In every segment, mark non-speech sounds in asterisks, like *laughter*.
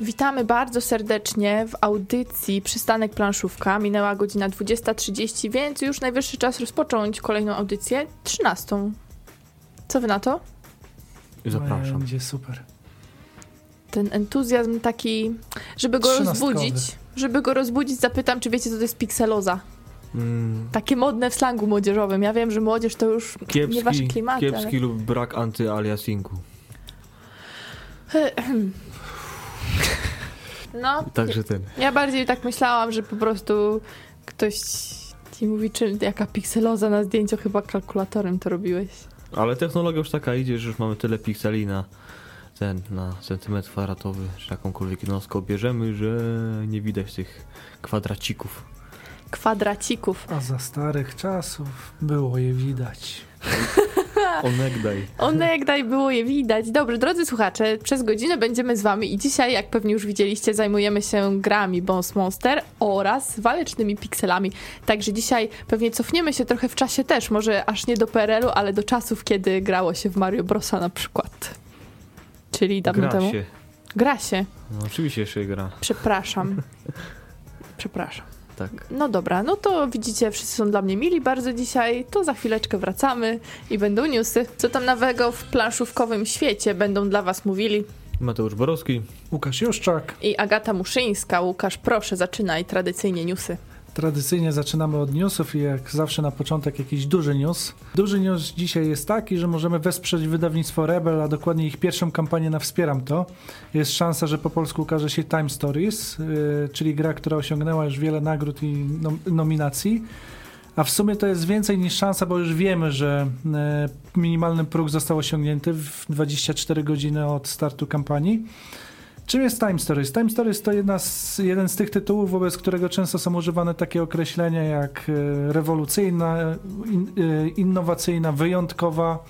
Witamy bardzo serdecznie w audycji Przystanek Planszówka. Minęła godzina 20.30, więc już najwyższy czas rozpocząć kolejną audycję, 13. Co wy na to? Zapraszam. Będzie super. Ten entuzjazm taki, żeby go rozbudzić. Żeby go rozbudzić, zapytam, czy wiecie, co to jest pikseloza. Mm, Takie modne w slangu młodzieżowym. Ja wiem, że młodzież to już nie wasze kiepski, klimaty. kiepski lub brak antyaliasingu. *clears throat* No, Także ten. Ja bardziej tak myślałam, że po prostu ktoś ci mówi, czy jaka pikseloza na zdjęciu, chyba kalkulatorem to robiłeś. Ale technologia już taka idzie, że już mamy tyle pikseli na ten, na centymetr kwadratowy, czy jakąkolwiek jednostkę bierzemy, że nie widać tych kwadracików. Kwadracików. A za starych czasów było je widać. *laughs* *laughs* Onegdaj. Onegdaj było je widać. Dobrze, drodzy słuchacze, przez godzinę będziemy z wami i dzisiaj, jak pewnie już widzieliście, zajmujemy się grami Bones Monster oraz walecznymi pikselami. Także dzisiaj pewnie cofniemy się trochę w czasie też, może aż nie do PRL-u, ale do czasów, kiedy grało się w Mario Brosa na przykład. Czyli dawno Gra temu. się. Gra się. No, oczywiście jeszcze gra. Przepraszam. Przepraszam. Tak. No dobra, no to widzicie, wszyscy są dla mnie mili bardzo dzisiaj, to za chwileczkę wracamy i będą newsy. Co tam nowego w planszówkowym świecie będą dla was mówili. Mateusz Borowski. Łukasz Juszczak. I Agata Muszyńska. Łukasz, proszę, zaczynaj tradycyjnie newsy. Tradycyjnie zaczynamy od newsów i jak zawsze na początek jakiś duży news. Duży news dzisiaj jest taki, że możemy wesprzeć wydawnictwo Rebel, a dokładnie ich pierwszą kampanię na Wspieram To. Jest szansa, że po polsku ukaże się Time Stories, yy, czyli gra, która osiągnęła już wiele nagród i nom- nominacji. A w sumie to jest więcej niż szansa, bo już wiemy, że e, minimalny próg został osiągnięty w 24 godziny od startu kampanii. Czym jest Time Stories? Time Stories to jedna z, jeden z tych tytułów, wobec którego często są używane takie określenia jak e, rewolucyjna, in, e, innowacyjna, wyjątkowa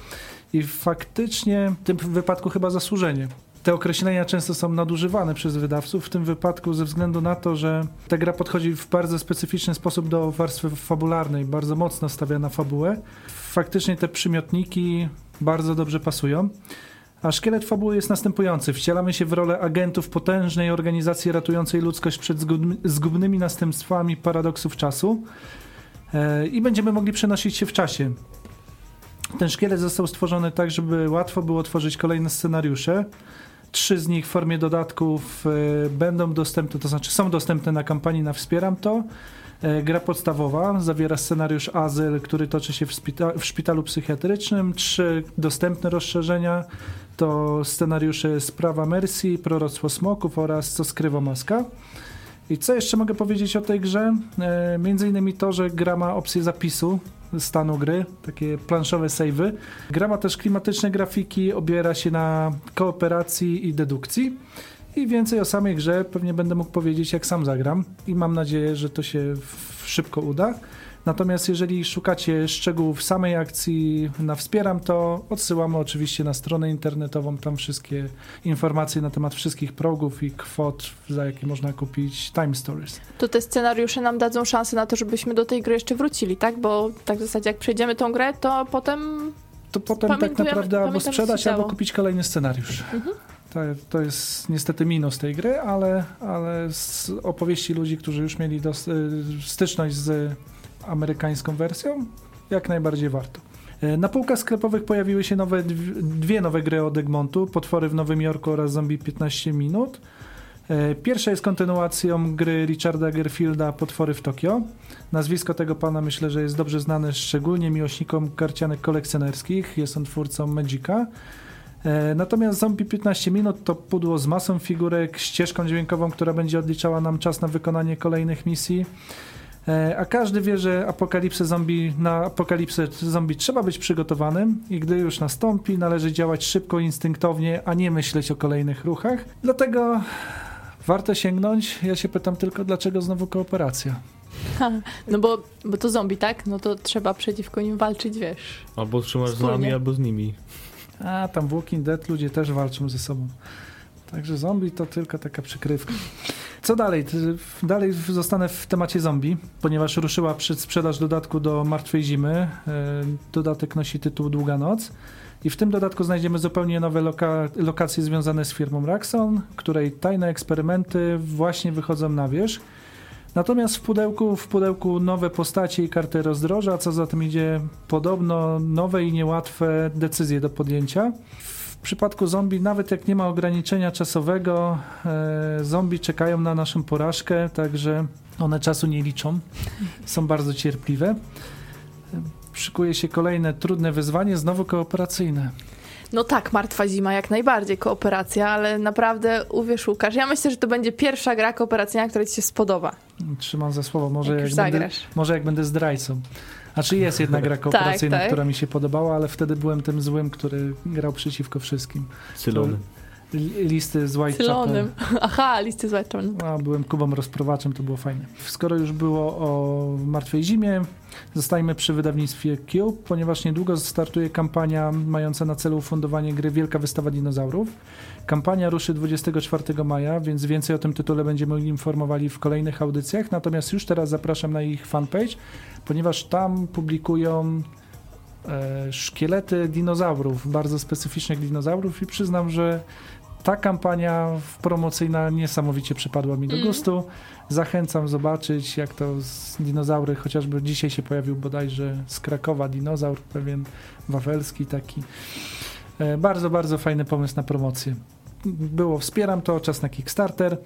i faktycznie w tym wypadku chyba zasłużenie. Te określenia często są nadużywane przez wydawców, w tym wypadku ze względu na to, że ta gra podchodzi w bardzo specyficzny sposób do warstwy fabularnej, bardzo mocno stawia na fabułę. Faktycznie te przymiotniki bardzo dobrze pasują. A szkielet fabuły jest następujący. Wcielamy się w rolę agentów potężnej organizacji ratującej ludzkość przed zgubny- zgubnymi następstwami paradoksów czasu e, i będziemy mogli przenosić się w czasie. Ten szkielet został stworzony tak, żeby łatwo było tworzyć kolejne scenariusze. Trzy z nich w formie dodatków e, będą dostępne, to znaczy są dostępne na kampanii na Wspieram To. E, Gra podstawowa zawiera scenariusz Azyl, który toczy się w szpitalu psychiatrycznym. Trzy dostępne rozszerzenia to scenariusze Sprawa Mercy, Proroctwo Smoków oraz Co skrywa maska. I co jeszcze mogę powiedzieć o tej grze? E, między innymi to, że gra ma opcję zapisu stanu gry, takie planszowe savey. Gra ma też klimatyczne grafiki, obiera się na kooperacji i dedukcji. I więcej o samej grze pewnie będę mógł powiedzieć, jak sam zagram. I mam nadzieję, że to się szybko uda. Natomiast jeżeli szukacie szczegółów samej akcji na Wspieram, to odsyłamy oczywiście na stronę internetową. Tam wszystkie informacje na temat wszystkich progów i kwot, za jakie można kupić Time Stories. To te scenariusze nam dadzą szansę na to, żebyśmy do tej gry jeszcze wrócili, tak? Bo tak w zasadzie jak przejdziemy tą grę, to potem To potem tak naprawdę albo sprzedać, albo kupić kolejny scenariusz. Mhm. To, jest niestety minus tej gry, ale, ale z opowieści ludzi, którzy już mieli y, styczność z amerykańską wersją, jak najbardziej warto. E, Na półkach sklepowych pojawiły się nowe, dw- dwie nowe gry od Egmontu, Potwory w Nowym Jorku oraz Zombie 15 minut. E, Pierwsza jest kontynuacją gry Richarda Gerfielda Potwory w Tokio. Nazwisko tego pana myślę, że jest dobrze znane szczególnie miłośnikom karcianek kolekcjonerskich. Jest on twórcą Magica. E, Natomiast Zombie 15 minut to pudło z masą figurek, ścieżką dźwiękową, która będzie odliczała nam czas na wykonanie kolejnych misji. E, A każdy wie, że apokalipsę zombie, na apokalipsę zombie trzeba być przygotowanym i gdy już nastąpi, należy działać szybko, instynktownie, a nie myśleć o kolejnych ruchach. Dlatego warto sięgnąć. Ja się pytam tylko, dlaczego znowu kooperacja? *laughs* No bo, bo to zombie, tak? No to trzeba przeciwko nim walczyć, wiesz. Albo trzymasz z Wspólnie. nami, albo z nimi. A tam w Walking Dead ludzie też walczą ze sobą. Także zombie to tylko taka przykrywka. Co dalej? Dalej zostanę w temacie zombie, ponieważ ruszyła przedsprzedaż dodatku do Martwej Zimy. E, Dodatek nosi tytuł Długa Noc. I w tym dodatku znajdziemy zupełnie nowe loka lokacje związane z firmą Raxon, której tajne eksperymenty właśnie wychodzą na wierzch. Natomiast w pudełku, w pudełku nowe postacie i karty rozdroża, co za tym idzie podobno nowe i niełatwe decyzje do podjęcia. W przypadku zombie, nawet jak nie ma ograniczenia czasowego, e, zombie czekają na naszą porażkę, także one czasu nie liczą, są bardzo cierpliwe. Szykuje się kolejne trudne wyzwanie, znowu kooperacyjne. No tak, Martwa Zima, jak najbardziej kooperacja, ale naprawdę uwierz Łukasz, ja myślę, że to będzie pierwsza gra kooperacyjna, która ci się spodoba. Trzymam za słowo, może Jak jak, będę, może jak będę zdrajcą. A czy jest jedna gra kooperacyjna, tak. która mi się podobała, ale wtedy byłem tym złym, który grał przeciwko wszystkim. Cylony. Li- Listy z Whitechapel. *laughs* Aha, listy z Whitechapel. A, byłem Kubą rozprowaczem, to było fajne. Skoro już było o Martwej Zimie, zostajmy przy wydawnictwie Cube, ponieważ niedługo startuje kampania mająca na celu ufundowanie gry Wielka Wystawa Dinozaurów. Kampania ruszy 24 maja, więc więcej o tym tytule będziemy informowali w kolejnych audycjach. Natomiast już teraz zapraszam na ich fanpage, ponieważ tam publikują e, szkielety dinozaurów, bardzo specyficznych dinozaurów i przyznam, że ta kampania promocyjna niesamowicie przypadła mi do Mm. gustu. Zachęcam zobaczyć, jak to z dinozaury, chociażby dzisiaj się pojawił bodajże z Krakowa dinozaur, pewien wawelski taki. E, Bardzo, bardzo fajny pomysł na promocję. Było, wspieram to, czas na Kickstarter.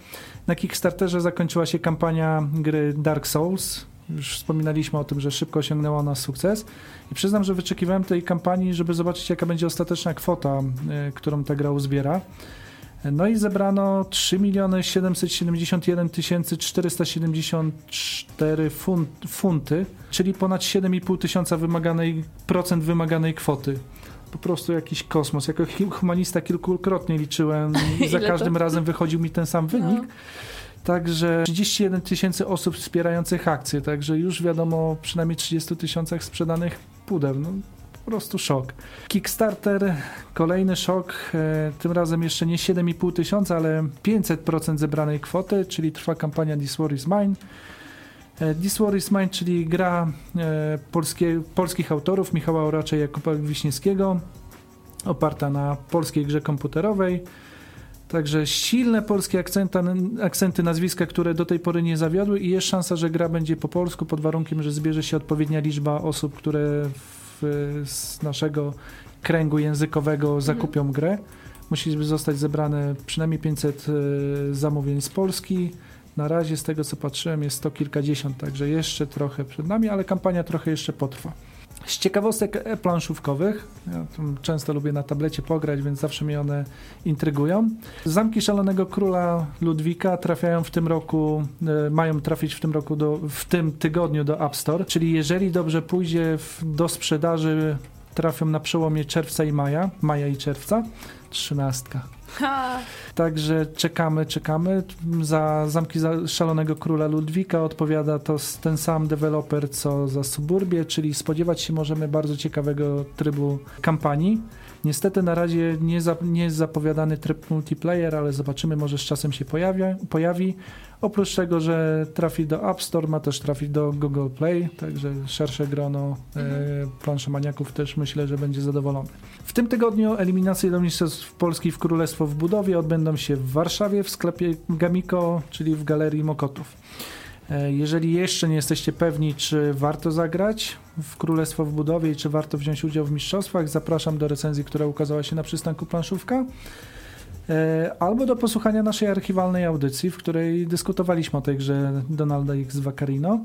Na Kickstarterze zakończyła się kampania gry Dark Souls. Już wspominaliśmy o tym, że szybko osiągnęła ona sukces. I przyznam, że wyczekiwałem tej kampanii, żeby zobaczyć, jaka będzie ostateczna kwota, e, którą ta gra uzbiera. No i zebrano 3 miliony 771 474 fun- funty, czyli ponad 7,5 tysiąca wymaganej, procent wymaganej kwoty. Po prostu jakiś kosmos. Jako humanista kilkukrotnie liczyłem *laughs* i za każdym to? razem wychodził mi ten sam wynik. No. Także 31 tysięcy osób wspierających akcję, także już wiadomo o przynajmniej 30 tysiącach sprzedanych pudeł. No, po prostu szok. Kickstarter, kolejny szok, e, tym razem jeszcze nie 7,5 tysiąca, ale 500% zebranej kwoty, czyli trwa kampania This War is Mine. E, This War is Mine, czyli gra e, polskie, polskich autorów Michała Oracza i Jakuba Wiśniewskiego, oparta na polskiej grze komputerowej. Także silne polskie akcenta, akcenty, nazwiska, które do tej pory nie zawiodły i jest szansa, że gra będzie po polsku pod warunkiem, że zbierze się odpowiednia liczba osób, które w, z naszego kręgu językowego zakupią grę. Musi zostać zebrane przynajmniej 500 e, zamówień z Polski. Na razie z tego co patrzyłem jest to kilkadziesiąt, także jeszcze trochę przed nami, ale kampania trochę jeszcze potrwa. Z ciekawostek e, planszówkowych, ja często lubię na tablecie pograć, więc zawsze mnie one intrygują. Zamki Szalonego Króla Ludwika trafiają w tym roku, e, mają trafić w tym roku, do, w tym tygodniu do App Store, czyli jeżeli dobrze pójdzie w, do sprzedaży, trafią na przełomie czerwca i maja, maja i czerwca, trzynastka. Ha. Także czekamy, czekamy. Za Zamki za Szalonego Króla Ludwika odpowiada to ten sam deweloper co za Suburbie, czyli spodziewać się możemy bardzo ciekawego trybu kampanii. Niestety na razie nie, za, nie jest zapowiadany tryb multiplayer, ale zobaczymy, może z czasem się pojawia, pojawi. Oprócz tego, że trafi do App Store, ma też trafić do Google Play, także szersze grono e, planszomaniaków też myślę, że będzie zadowolone. W tym tygodniu eliminacje do Mistrzostw Polski w Królestwo w Budowie odbędą się w Warszawie w sklepie Gamiko, czyli w Galerii Mokotów. E, Jeżeli jeszcze nie jesteście pewni, czy warto zagrać w Królestwo w Budowie i czy warto wziąć udział w mistrzostwach, zapraszam do recenzji, która ukazała się na przystanku Planszówka. E, Albo do posłuchania naszej archiwalnej audycji, w której dyskutowaliśmy o tej grze Donalda X Vaccarino.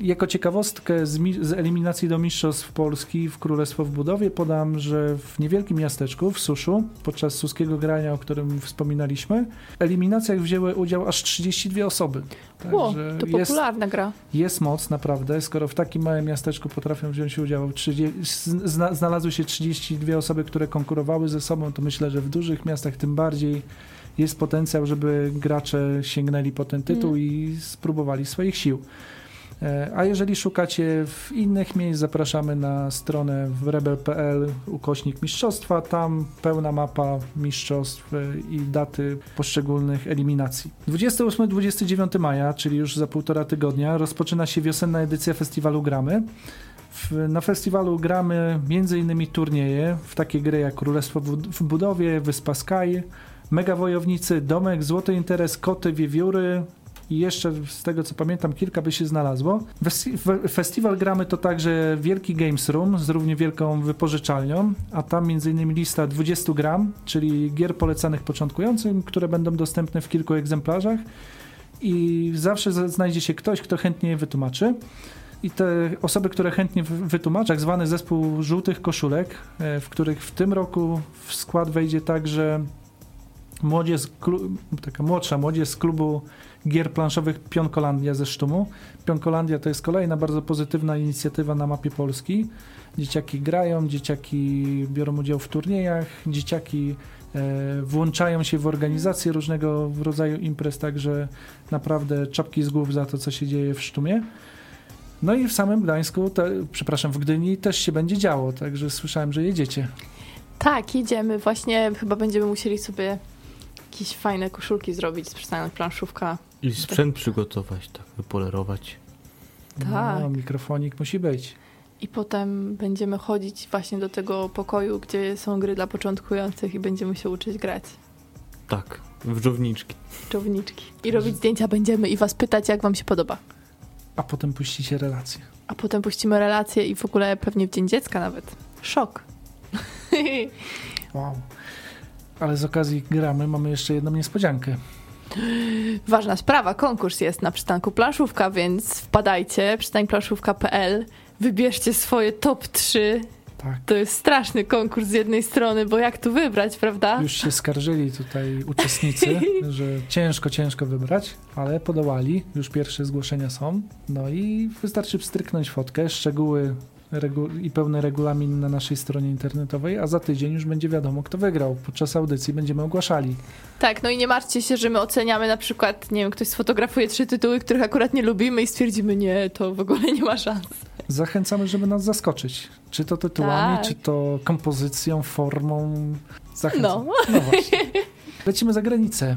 Jako ciekawostkę z, z eliminacji do Mistrzostw Polski w Królestwo w Budowie podam, że w niewielkim miasteczku, w Suszu, podczas suskiego grania, o którym wspominaliśmy, w eliminacjach wzięły udział aż 32 osoby. Także to jest, popularna gra. jest moc naprawdę, skoro w takim małym miasteczku potrafią wziąć udział, 30, zna, znalazły się 32 osoby, które konkurowały ze sobą, to myślę, że w dużych miastach tym bardziej jest potencjał, żeby gracze sięgnęli po ten tytuł Mm. i spróbowali swoich sił. E, A jeżeli szukacie w innych miejsc, zapraszamy na stronę rebel.pl ukośnik mistrzostwa. Tam pełna mapa mistrzostw e, i daty poszczególnych eliminacji. 28-29 maja, czyli już za półtora tygodnia, rozpoczyna się wiosenna edycja festiwalu Gramy. Na festiwalu gramy m.in. turnieje w takie gry jak Królestwo w budowie, Wyspa Sky, Mega Wojownicy, Domek, Złoty Interes, Koty, Wiewióry, i jeszcze z tego co pamiętam kilka by się znalazło. Festiwal gramy to także wielki Games Room z równie wielką wypożyczalnią, a tam m.in. lista 20 gram, czyli gier polecanych początkującym, które będą dostępne w kilku egzemplarzach i zawsze znajdzie się ktoś, kto chętnie je wytłumaczy. I te osoby, które chętnie wytłumaczą, tak zwany zespół żółtych koszulek, e, w których w tym roku w skład wejdzie także młodzież, taka młodsza młodzież z klubu gier planszowych Pionkolandia ze Sztumu. Pionkolandia to jest kolejna bardzo pozytywna inicjatywa na mapie Polski. Dzieciaki grają, dzieciaki biorą udział w turniejach, dzieciaki e, włączają się w organizację różnego rodzaju imprez, także naprawdę czapki z głów za to, co się dzieje w Sztumie. No i w samym Gdańsku, te, przepraszam, w Gdyni też się będzie działo, także słyszałem, że jedziecie. Tak, jedziemy. Właśnie chyba będziemy musieli sobie jakieś fajne koszulki zrobić z przystanek planszówka. I sprzęt przygotować, tak, wypolerować. Tak. No, mikrofonik musi być. I potem będziemy chodzić właśnie do tego pokoju, gdzie są gry dla początkujących i będziemy się uczyć grać. Tak, w dżowniczki. Dżowniczki. I robić zdjęcia będziemy i was pytać, jak wam się podoba. A potem puścicie relacje. A potem puścimy relacje i w ogóle pewnie w Dzień Dziecka nawet. Szok. *laughs* wow. Ale z okazji gramy mamy jeszcze jedną niespodziankę. Ważna sprawa, konkurs jest na przystanku planszówka, więc wpadajcie, przystankplanszówka.pl, wybierzcie swoje top 3 tak. To jest straszny konkurs z jednej strony, bo jak tu wybrać, prawda? Już się skarżyli tutaj uczestnicy, *laughs* że ciężko, ciężko wybrać, ale podołali. Już pierwsze zgłoszenia są. No i wystarczy wstryknąć fotkę. Szczegóły i pełny regulamin na naszej stronie internetowej, a za tydzień już będzie wiadomo, kto wygrał. Podczas audycji będziemy ogłaszali. Tak, no i nie martwcie się, że my oceniamy na przykład, nie wiem, ktoś sfotografuje trzy tytuły, których akurat nie lubimy i stwierdzimy, nie, to w ogóle nie ma szans. Zachęcamy, żeby nas zaskoczyć. Czy to tytułami, tak. czy to kompozycją, formą. Zachęcam. No, no właśnie. Lecimy za granicę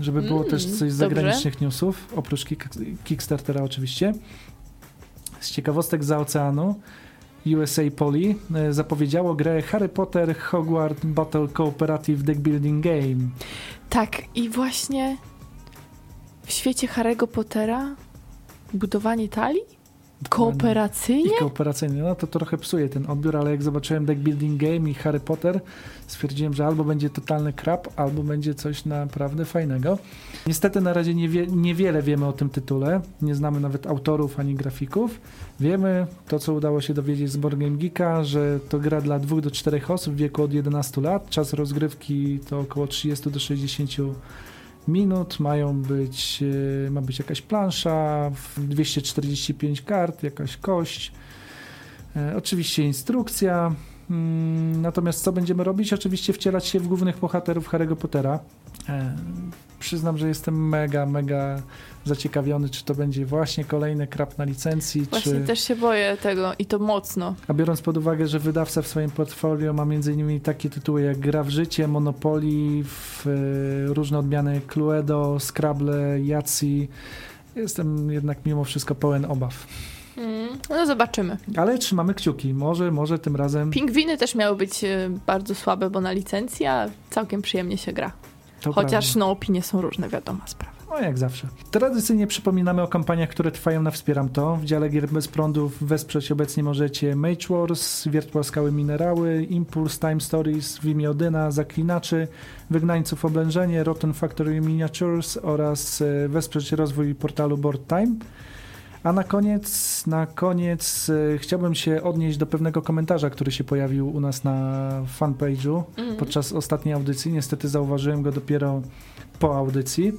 żeby było mm, też coś z zagranicznych newsów, oprócz Kickstartera oczywiście. Z ciekawostek za oceanu USA Poly e, zapowiedziało grę Harry Potter Hogwarts Battle Cooperative Deck Building Game. Tak, i właśnie w świecie Harry'ego Pottera budowanie talii? Kooperacyjnie? I kooperacyjnie. No to trochę psuje ten odbiór, ale jak zobaczyłem Deck Building Game i Harry Potter, stwierdziłem, że albo będzie totalny krap, albo będzie coś naprawdę fajnego. Niestety na razie niewie, niewiele wiemy o tym tytule. Nie znamy nawet autorów ani grafików. Wiemy to, co udało się dowiedzieć z Game Geeka, że to gra dla 2 do 4 osób w wieku od 11 lat. Czas rozgrywki to około 30 do 60 minut, mają być, e, ma być jakaś plansza, 245 kart, jakaś kość, e, oczywiście instrukcja, mm, natomiast co będziemy robić? Oczywiście wcielać się w głównych bohaterów Harry'ego Pottera. E, przyznam, że jestem mega, mega zaciekawiony, czy to będzie właśnie kolejny krap na licencji. Właśnie czy... też się boję tego i to mocno. A biorąc pod uwagę, że wydawca w swoim portfolio ma m.in. takie tytuły jak Gra w życie, Monopoly, w, e, różne odmiany Cluedo, Scrabble, Yahtzee, jestem jednak mimo wszystko pełen obaw. Mm, no zobaczymy. Ale trzymamy kciuki. Może, może tym razem. Pingwiny też miały być e, bardzo słabe, bo na licencji, a całkiem przyjemnie się gra. To Chociaż prawda. no opinie są różne, wiadoma sprawa. No jak zawsze. Tradycyjnie przypominamy o kampaniach, które trwają na Wspieram To. W dziale gier bez prądów wesprzeć obecnie możecie Mage Wars, Wiertła Skały Minerały, Impulse Time Stories w imię Odyna, Zaklinaczy, Wygnańców Oblężenie, Rotten Factory Miniatures oraz e, wesprzeć rozwój portalu Board Time. A na koniec, na koniec e, chciałbym się odnieść do pewnego komentarza, który się pojawił u nas na fanpage'u mm. podczas ostatniej audycji. Niestety zauważyłem go dopiero po audycji.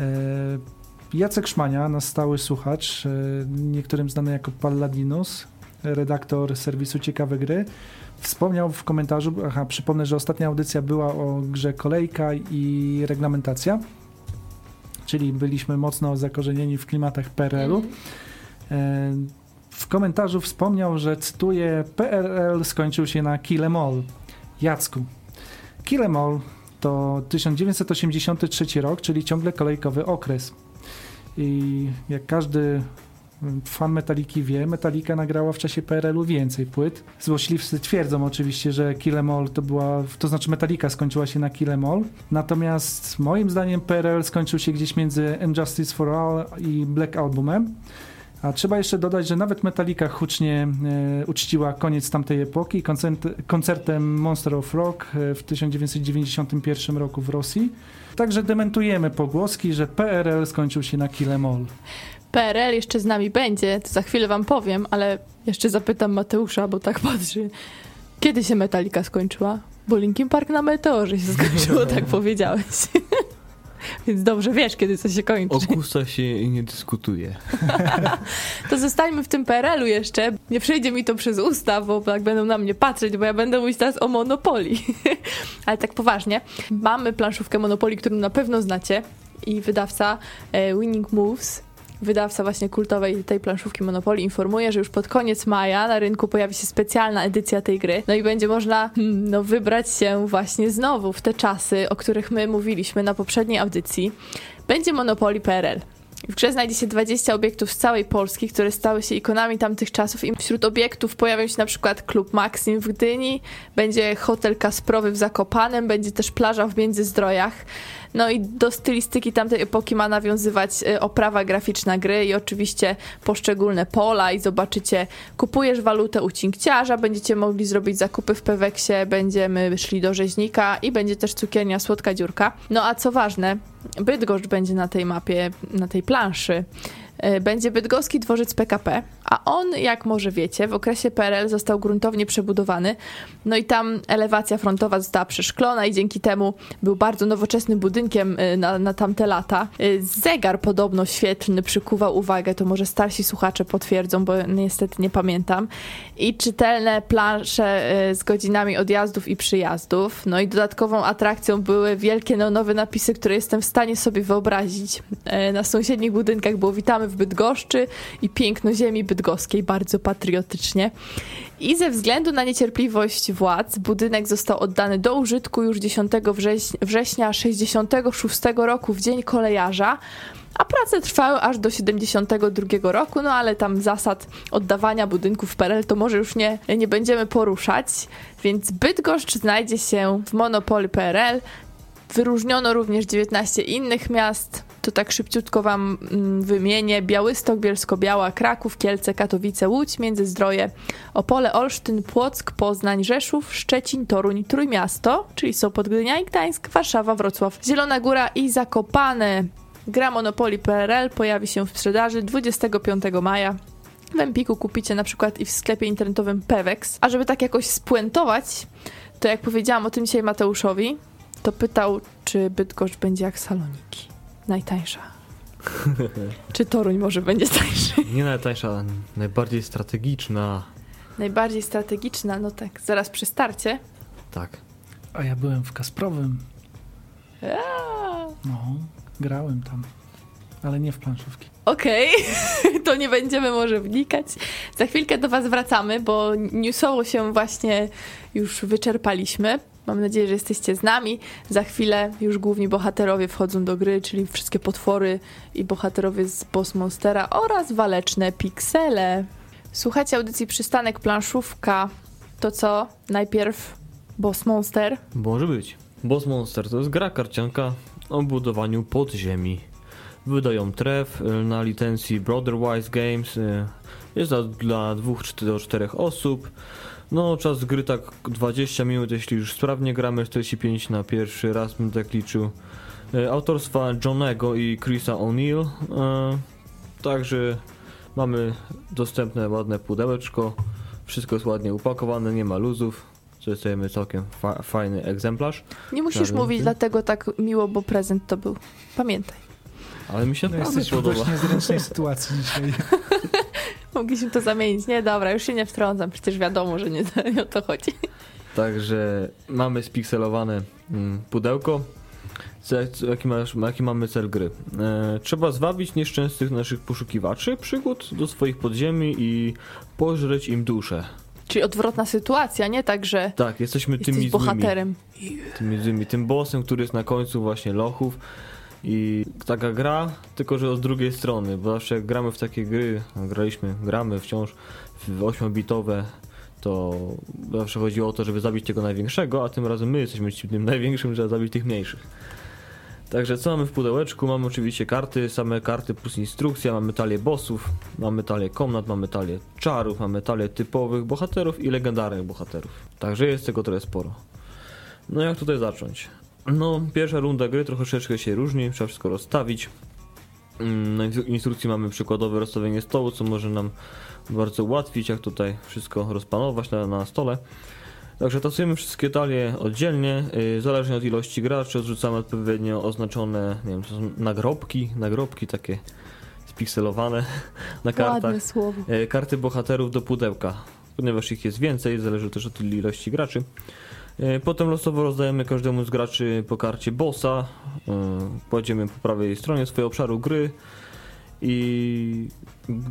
E, Jacek Szmania, nasz stały słuchacz, e, niektórym znany jako Palladinus, redaktor serwisu Ciekawe Gry, wspomniał w komentarzu, aha, przypomnę, że ostatnia audycja była o grze Kolejka i reglamentacja, czyli byliśmy mocno zakorzenieni w klimatach PRL-u. Mm. E, w komentarzu wspomniał, że cytuję, PRL skończył się na Kill Em All. Jacku, Kill Em All to 1983 rok, czyli ciągle kolejkowy okres. I jak każdy Fan Metaliki wie, Metallica nagrała w czasie PRL-u więcej płyt. Złośliwcy twierdzą oczywiście, że Kill Em All to była, to znaczy Metallica skończyła się na Kill Em All. Natomiast moim zdaniem PRL skończył się gdzieś między Injustice for All i Black Albumem. A trzeba jeszcze dodać, że nawet Metallica hucznie e, uczciła koniec tamtej epoki koncert, koncertem Monster of Rock e, w 1991 roku w Rosji. Także dementujemy pogłoski, że PRL skończył się na Kill Em All. PRL jeszcze z nami będzie, to za chwilę wam powiem, ale jeszcze zapytam Mateusza, bo tak patrzy. Kiedy się Metallica skończyła? Bo Linkin Park na Meteorze się skończyło, tak *laughs* powiedziałeś. *laughs* Więc dobrze wiesz, kiedy to się kończy. O gustach się nie dyskutuje. *laughs* to zostańmy w tym PRL-u jeszcze. Nie przejdzie mi to przez usta, bo tak będą na mnie patrzeć, bo ja będę mówić teraz o Monopoli. *laughs* Ale tak poważnie. Mamy planszówkę Monopoli, którą na pewno znacie i wydawca e, Winning Moves wydawca właśnie kultowej tej planszówki Monopoly informuje, że już pod koniec maja na rynku pojawi się specjalna edycja tej gry. No i będzie można hmm, no, wybrać się właśnie znowu w te czasy, o których my mówiliśmy na poprzedniej audycji. Będzie Monopoly PRL. W grze znajdzie się 20 obiektów z całej Polski, które stały się ikonami tamtych czasów i wśród obiektów pojawią się na przykład klub Maxim w Gdyni, będzie hotel Kasprowy w Zakopanem, będzie też plaża w Międzyzdrojach. No i do stylistyki tamtej epoki ma nawiązywać y, oprawa graficzna gry i oczywiście poszczególne pola i zobaczycie, kupujesz walutę u cinkciarza, będziecie mogli zrobić zakupy w Peweksie, będziemy szli do rzeźnika i będzie też cukiernia Słodka Dziurka. No a co ważne, Bydgoszcz będzie na tej mapie, na tej planszy. Y, będzie bydgoski dworzec PKP, a on, jak może wiecie, w okresie PRL został gruntownie przebudowany. No i tam elewacja frontowa została przeszklona i dzięki temu był bardzo nowoczesnym budynkiem y, na, na tamte lata. Y, zegar podobno świetlny przykuwał uwagę, to może starsi słuchacze potwierdzą, bo niestety nie pamiętam. I czytelne plansze z godzinami odjazdów i przyjazdów. No i dodatkową atrakcją były wielkie neonowe napisy, które jestem w stanie sobie wyobrazić. Na sąsiednich budynkach było witamy w Bydgoszczy i piękno ziemi bydgoskiej, bardzo patriotycznie. I ze względu na niecierpliwość władz, budynek został oddany do użytku już 10 września, września 66 roku, w Dzień Kolejarza, a prace trwały aż do 72 roku, no ale tam zasad oddawania budynków PRL to może już nie, nie będziemy poruszać, więc Bydgoszcz znajdzie się w monopoli PRL. Wyróżniono również 19 innych miast, to tak szybciutko wam mm, wymienię. Białystok, Bielsko-Biała, Kraków, Kielce, Katowice, Łódź, Międzyzdroje, Opole, Olsztyn, Płock, Poznań, Rzeszów, Szczecin, Toruń, Trójmiasto, czyli Sopot, Gdynia i Gdańsk, Warszawa, Wrocław, Zielona Góra i Zakopane. Gra Monopoly PRL pojawi się w sprzedaży 25 maja. W Empiku kupicie na przykład i w sklepie internetowym Pewex. A żeby tak jakoś spuentować, to jak powiedziałam o tym dzisiaj Mateuszowi, to pytał, czy Bydgoszcz będzie jak saloniki najtańsza. *laughs* Czy Toruń może będzie tańszy? *laughs* Nie najtańsza, najbardziej strategiczna. Najbardziej strategiczna, no tak, zaraz przy starcie. Tak. A ja byłem w Kasprowym. No, grałem tam, ale nie w planszówki. Okej, okay. *laughs* to nie będziemy może wnikać. Za chwilkę do Was wracamy, bo newsowo się właśnie już wyczerpaliśmy. Mam nadzieję, że jesteście z nami. Za chwilę już główni bohaterowie wchodzą do gry, czyli wszystkie potwory i bohaterowie z Boss Monstera oraz waleczne piksele. Słuchajcie audycji Przystanek Planszówka. To co? Najpierw Boss Monster? Może być. Boss Monster to jest gra karcianka o budowaniu podziemi. Wydają tref y, na licencji Brotherwise Games. Y, jest dla dwóch do czterech osób. No, czas gry tak 20 minut, jeśli już sprawnie gramy, 45 na pierwszy raz bym tak liczył. E, autorstwa Johnego i Chrisa O'Neill. E, także mamy dostępne ładne pudełeczko. Wszystko jest ładnie upakowane, nie ma luzów. Co jest całkiem fa fajny egzemplarz. Nie musisz mówić dlatego tak miło, bo prezent to był. Pamiętaj. Ale mi się no naprawdę jesteś podoba. w niezręcznej *laughs* sytuacji dzisiaj. *laughs* Mogliśmy to zamienić. Nie, dobra, już się nie wtrącam, przecież wiadomo, że nie, *laughs* o to chodzi. Także mamy spikselowane mm, pudełko. Jaki, masz, jaki mamy cel gry? E, trzeba zwabić nieszczęsnych naszych poszukiwaczy przygód do swoich podziemi i pożreć im duszę. Czyli odwrotna sytuacja, nie tak, że tak, jesteśmy tymi bohaterem. Tymi złymi, tym bossem, który jest na końcu właśnie lochów I taka gra, tylko że od drugiej strony, bo zawsze jak gramy w takie gry, graliśmy, gramy wciąż w 8-bitowe, to zawsze chodziło o to, żeby zabić tego największego, a tym razem my jesteśmy tym największym, żeby zabić tych mniejszych. Także co mamy w pudełeczku? Mamy oczywiście karty, same karty plus instrukcja, mamy talię bossów, mamy talię komnat, mamy talię czarów, mamy talię typowych bohaterów i legendarnych bohaterów. Także jest tego trochę sporo. No jak tutaj zacząć? No, pierwsza runda gry troszeczkę się różni, trzeba wszystko rozstawić. Mm, na instrukcji mamy przykładowe rozstawienie stołu, co może nam bardzo ułatwić, jak tutaj wszystko rozpanować na, na stole. Także tasujemy wszystkie talie oddzielnie, yy, zależnie od ilości graczy, odrzucamy odpowiednio oznaczone, nie wiem, to są nagrobki, nagrobki takie spikselowane *laughs* na kartach. Ładne słowo. Yy, karty bohaterów do pudełka, ponieważ ich jest więcej, zależy też od ilości graczy. Yy, potem losowo rozdajemy każdemu z graczy po karcie bossa, kładziemy po prawej stronie swojego obszaru gry, i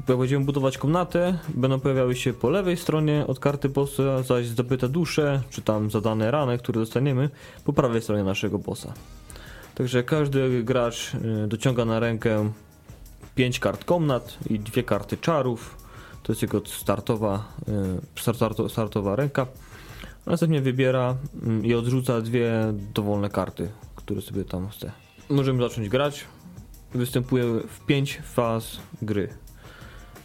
będziemy budować komnatę, będą pojawiały się po lewej stronie od karty bossa, zaś zdobyte dusze, czy tam zadane rany, które dostaniemy, po prawej stronie naszego bossa. Także każdy gracz y, dociąga na rękę 5 kart komnat i dwie karty czarów. To jest jego startowa, startowa ręka. Następnie wybiera mm, i odrzuca dwie dowolne karty, które sobie tam chce. Możemy zacząć grać występuje w pięć faz gry.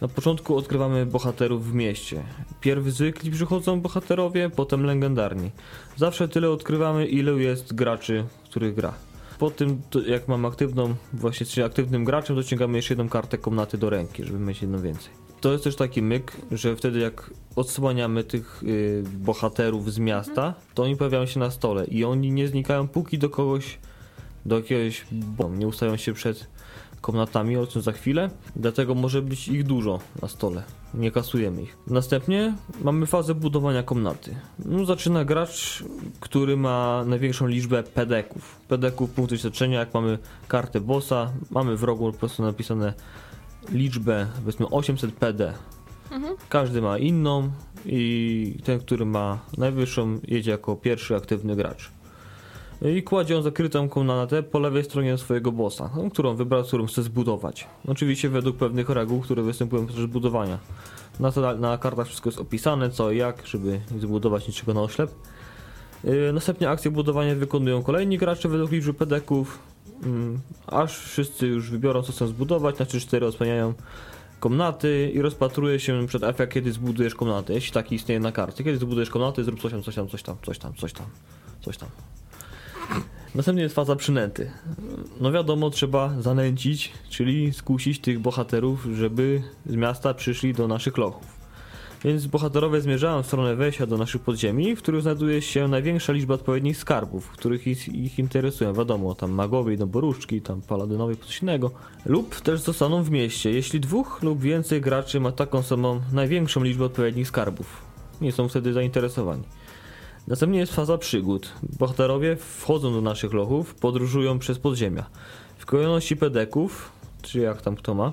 Na początku odkrywamy bohaterów w mieście. Pierw zwykli przychodzą bohaterowie, potem legendarni. Zawsze tyle odkrywamy, ile jest graczy, których gra. Po tym, jak mam aktywną, właśnie aktywnym graczem, dociągamy jeszcze jedną kartę komnaty do ręki, żeby mieć jedną więcej. To jest też taki myk, że wtedy jak odsłaniamy tych y, bohaterów z miasta, to oni pojawiają się na stole i oni nie znikają póki do kogoś, do jakiegoś, bo nie ustają się przed komnatami, o czym za chwilę, dlatego może być ich dużo na stole. Nie kasujemy ich. Następnie mamy fazę budowania komnaty. No, zaczyna gracz, który ma największą liczbę pedeków. Pedeków, punkty doświadczenia, jak mamy kartę bossa, mamy w rogu po prostu napisane liczbę, powiedzmy 800 PD. Mhm. Każdy ma inną i ten, który ma najwyższą, jedzie jako pierwszy aktywny gracz i kładzie on zakrytą komnatę po lewej stronie swojego bossa, no, którą wybrał, którą chce zbudować. Oczywiście według pewnych reguł, które występują podczas budowania. Na, na kartach wszystko jest opisane, co i jak, żeby nie zbudować niczego na oślep. Yy, następnie akcję budowania wykonują kolejni gracze według liczby pedeków, aż wszyscy już wybiorą co chcą zbudować, na 3-4 odsłaniają komnaty i rozpatruje się przed efekt, kiedy zbudujesz komnatę, jeśli taki istnieje na karcie. Kiedy zbudujesz komnaty, zrób coś tam, coś tam, coś tam, coś tam, coś tam, coś tam. Następnie jest faza przynęty. No wiadomo, trzeba zanęcić, czyli skusić tych bohaterów, żeby z miasta przyszli do naszych lochów. Więc bohaterowie zmierzają w stronę wejścia do naszych podziemi, w których znajduje się największa liczba odpowiednich skarbów, których ich, ich interesują. Wiadomo, tam magowie, noboruszki, tam paladynowie, coś innego. Lub też zostaną w mieście, jeśli dwóch lub więcej graczy ma taką samą największą liczbę odpowiednich skarbów. Nie są wtedy zainteresowani. Następnie jest faza przygód. Bohaterowie wchodzą do naszych lochów, podróżują przez podziemia. W kolejności pedeków, czy jak tam kto ma,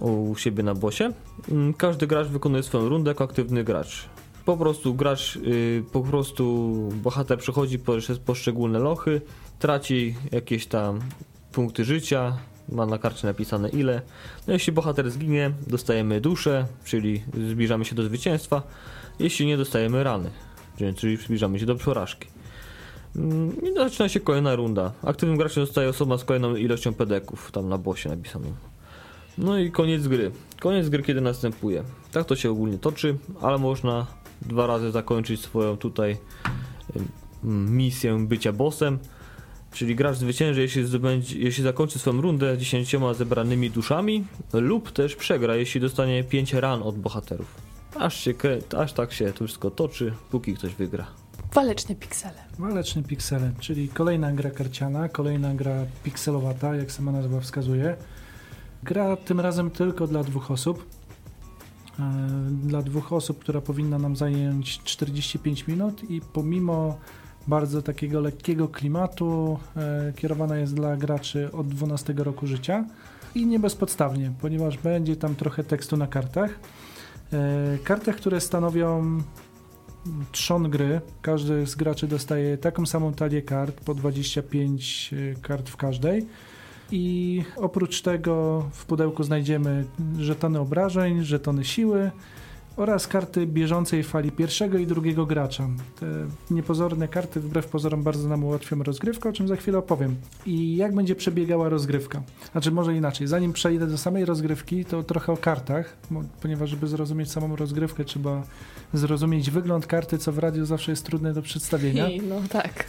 u siebie na bosie, mm, każdy gracz wykonuje swoją rundę jako aktywny gracz. Po prostu gracz, yy, po prostu bohater przechodzi przez poszczególne lochy, traci jakieś tam punkty życia, ma na karcie napisane ile. No jeśli bohater zginie, dostajemy duszę, czyli zbliżamy się do zwycięstwa. Jeśli nie, dostajemy rany czyli zbliżamy się do porażki. Mm, I zaczyna się kolejna runda. Aktywnym graczem zostaje osoba z kolejną ilością pedeków, tam na bosie napisaną. No i koniec gry. Koniec gry kiedy następuje. Tak to się ogólnie toczy, ale można dwa razy zakończyć swoją tutaj misję bycia bossem. Czyli gracz zwycięży, jeśli, zdobędzie, jeśli zakończy swoją rundę 10 zebranymi duszami, lub też przegra, jeśli dostanie 5 ran od bohaterów. Aż, się, aż tak się to wszystko toczy, póki ktoś wygra. Waleczne piksele. Waleczne piksele, czyli kolejna gra karciana, kolejna gra pikselowata, jak sama nazwa wskazuje. Gra tym razem tylko dla dwóch osób. E, dla dwóch osób, która powinna nam zająć 45 minut i pomimo bardzo takiego lekkiego klimatu e, kierowana jest dla graczy od 12 roku życia i nie bezpodstawnie, ponieważ będzie tam trochę tekstu na kartach. E, kartach, które stanowią trzon gry. Każdy z graczy dostaje taką samą talię kart, po 25 e, kart w każdej. I oprócz tego w pudełku znajdziemy żetony obrażeń, żetony siły, oraz karty bieżącej fali pierwszego i drugiego gracza. Te niepozorne karty wbrew pozorom bardzo nam ułatwią rozgrywkę, o czym za chwilę opowiem. I jak będzie przebiegała rozgrywka? Znaczy może inaczej, zanim przejdę do samej rozgrywki, to trochę o kartach, ponieważ żeby zrozumieć samą rozgrywkę trzeba zrozumieć wygląd karty, co w radiu zawsze jest trudne do przedstawienia. no tak.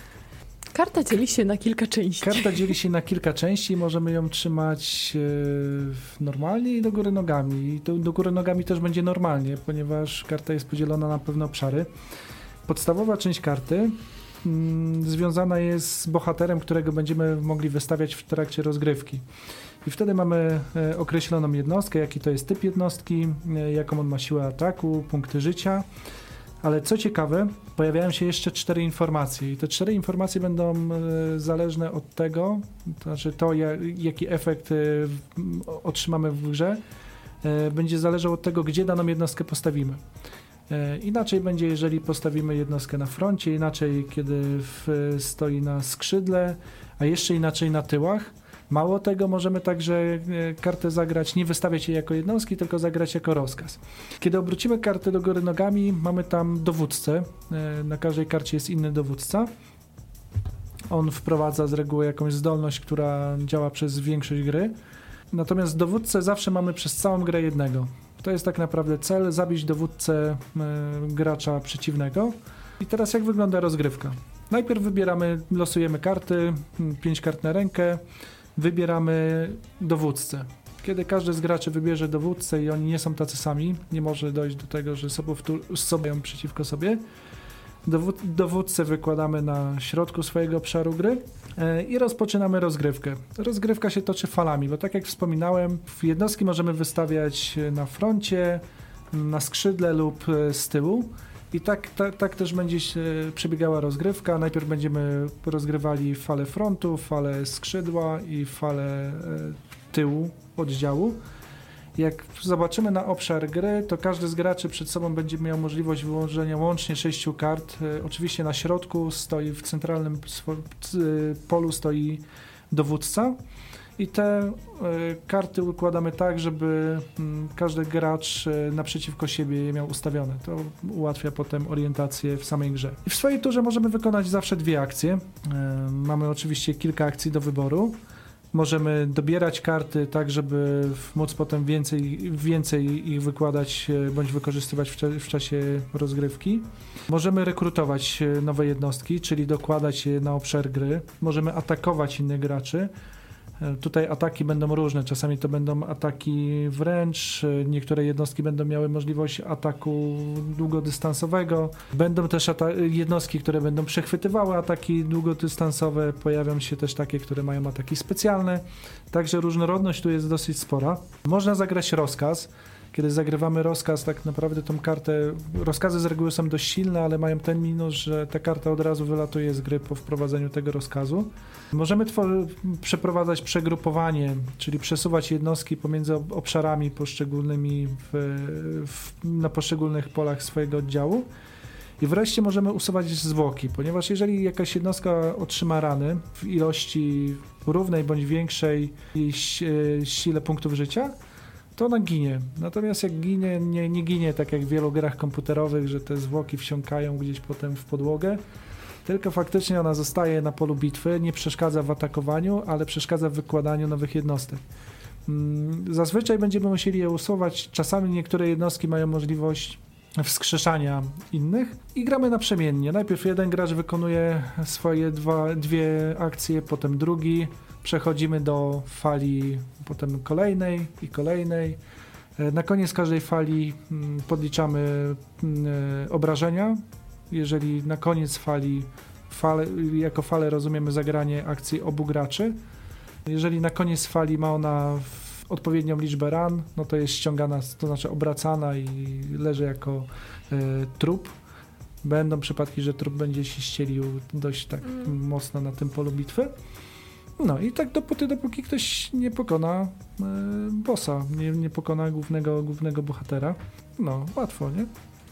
Karta dzieli się na kilka części. Karta dzieli się na kilka części i możemy ją trzymać e, normalnie i do góry nogami. I do, do góry nogami też będzie normalnie, ponieważ karta jest podzielona na pewne obszary. Podstawowa część karty mm, związana jest z bohaterem, którego będziemy mogli wystawiać w trakcie rozgrywki. I wtedy mamy e, określoną jednostkę, jaki to jest typ jednostki, e, jaką on ma siłę ataku, punkty życia. Ale co ciekawe, pojawiają się jeszcze cztery informacje i te cztery informacje będą e, zależne od tego, to znaczy to, jaki efekt e, otrzymamy w grze, e, będzie zależał od tego, gdzie daną jednostkę postawimy. Inaczej będzie, jeżeli postawimy jednostkę na froncie, inaczej, kiedy stoi na skrzydle, a jeszcze inaczej na tyłach. Mało tego, możemy także e, kartę zagrać, nie wystawiać jej jako jednostki, tylko zagrać jako rozkaz. Kiedy obrócimy kartę do góry nogami, mamy tam dowódcę. E, na każdej karcie jest inny dowódca. On wprowadza z reguły jakąś zdolność, która działa przez większość gry. Natomiast dowódcę zawsze mamy przez całą grę jednego. To jest tak naprawdę cel, zabić dowódcę e, gracza przeciwnego. I teraz jak wygląda rozgrywka? Najpierw wybieramy, losujemy karty, 5 kart na rękę, wybieramy dowódcę. Kiedy każdy z graczy wybierze dowódcę i oni nie są tacy sami, nie może dojść do tego, że sobą przeciwko sobie, dowódcę wykładamy na środku swojego obszaru gry e, i rozpoczynamy rozgrywkę. Rozgrywka się toczy falami, bo tak jak wspominałem, jednostki możemy wystawiać na froncie, na skrzydle lub e, z tyłu. I tak, tak, tak też będzie przebiegała rozgrywka. Najpierw będziemy rozgrywali falę frontu, falę skrzydła i falę e, tyłu oddziału. Jak zobaczymy na obszar gry, to każdy z graczy przed sobą będzie miał możliwość wyłożenia łącznie sześciu kart. E, oczywiście na środku stoi, w centralnym polu stoi dowódca i te y, karty układamy tak, żeby y, każdy gracz y, naprzeciwko siebie je miał ustawione. To ułatwia potem orientację w samej grze. I w swojej turze możemy wykonać zawsze dwie akcje. Mamy oczywiście kilka akcji do wyboru. Możemy dobierać karty tak, żeby móc potem więcej, więcej ich wykładać bądź wykorzystywać w, w, czasie rozgrywki. Możemy rekrutować nowe jednostki, czyli dokładać je na obszar gry. Możemy atakować innych graczy. Tutaj ataki będą różne. Czasami to będą ataki wręcz, niektóre jednostki będą miały możliwość ataku długodystansowego. Będą też jednostki, które będą przechwytywały ataki długodystansowe. Pojawią się też takie, które mają ataki specjalne. Także różnorodność tu jest dosyć spora. Można zagrać rozkaz kiedy zagrywamy rozkaz, tak naprawdę tą kartę, rozkazy z reguły są dość silne, ale mają ten minus, że ta karta od razu wylatuje z gry po wprowadzeniu tego rozkazu. Możemy przeprowadzać przegrupowanie, czyli przesuwać jednostki pomiędzy obszarami poszczególnymi w, w, na poszczególnych polach swojego oddziału. I wreszcie możemy usuwać zwłoki, ponieważ jeżeli jakaś jednostka otrzyma rany w ilości równej bądź większej sile punktów życia, to ona ginie. Natomiast jak ginie, nie, nie ginie tak jak w wielu grach komputerowych, że te zwłoki wsiąkają gdzieś potem w podłogę, tylko faktycznie ona zostaje na polu bitwy, nie przeszkadza w atakowaniu, ale przeszkadza w wykładaniu nowych jednostek. Mm, zazwyczaj będziemy musieli je usuwać. Czasami niektóre jednostki mają możliwość wskrzeszania innych i gramy naprzemiennie. Najpierw jeden gracz wykonuje swoje dwa, dwie akcje, potem drugi, przechodzimy do fali potem kolejnej i kolejnej. E, na koniec każdej fali mm, podliczamy mm, e, obrażenia. Jeżeli na koniec fali fale, jako falę rozumiemy zagranie akcji obu graczy, jeżeli na koniec fali ma ona odpowiednią liczbę ran, no to jest ściągana, to znaczy obracana i leży jako e, trup. Będą przypadki, że trup będzie się ścielił dość tak mm. mocno na tym polu bitwy. No i tak dopóty, dopóki ktoś nie pokona e, bossa, nie, nie pokona głównego, głównego bohatera. No, łatwo, nie?